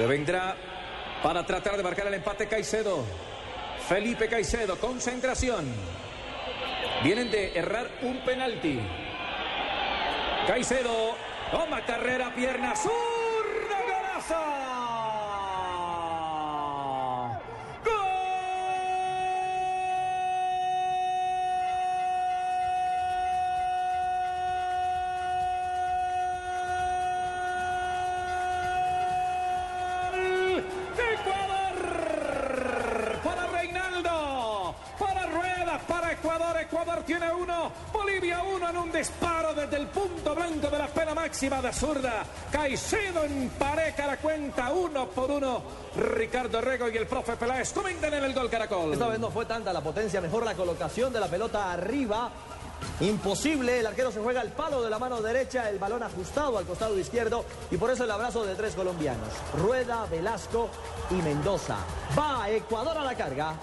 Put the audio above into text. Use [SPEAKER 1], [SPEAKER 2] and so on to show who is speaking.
[SPEAKER 1] Se vendrá para tratar de marcar el empate Caicedo. Felipe Caicedo, concentración. Vienen de errar un penalti. Caicedo, toma carrera, pierna zurda, golazo. Ecuador. Tiene uno, Bolivia uno en un disparo desde el punto blanco de la pena máxima de zurda. Caicedo empareja la cuenta uno por uno. Ricardo Rego y el profe Peláez comentan en el gol Caracol.
[SPEAKER 2] Esta vez no fue tanta la potencia, mejor la colocación de la pelota arriba. Imposible, el arquero se juega el palo de la mano derecha, el balón ajustado al costado izquierdo y por eso el abrazo de tres colombianos, Rueda, Velasco y Mendoza. Va Ecuador a la carga.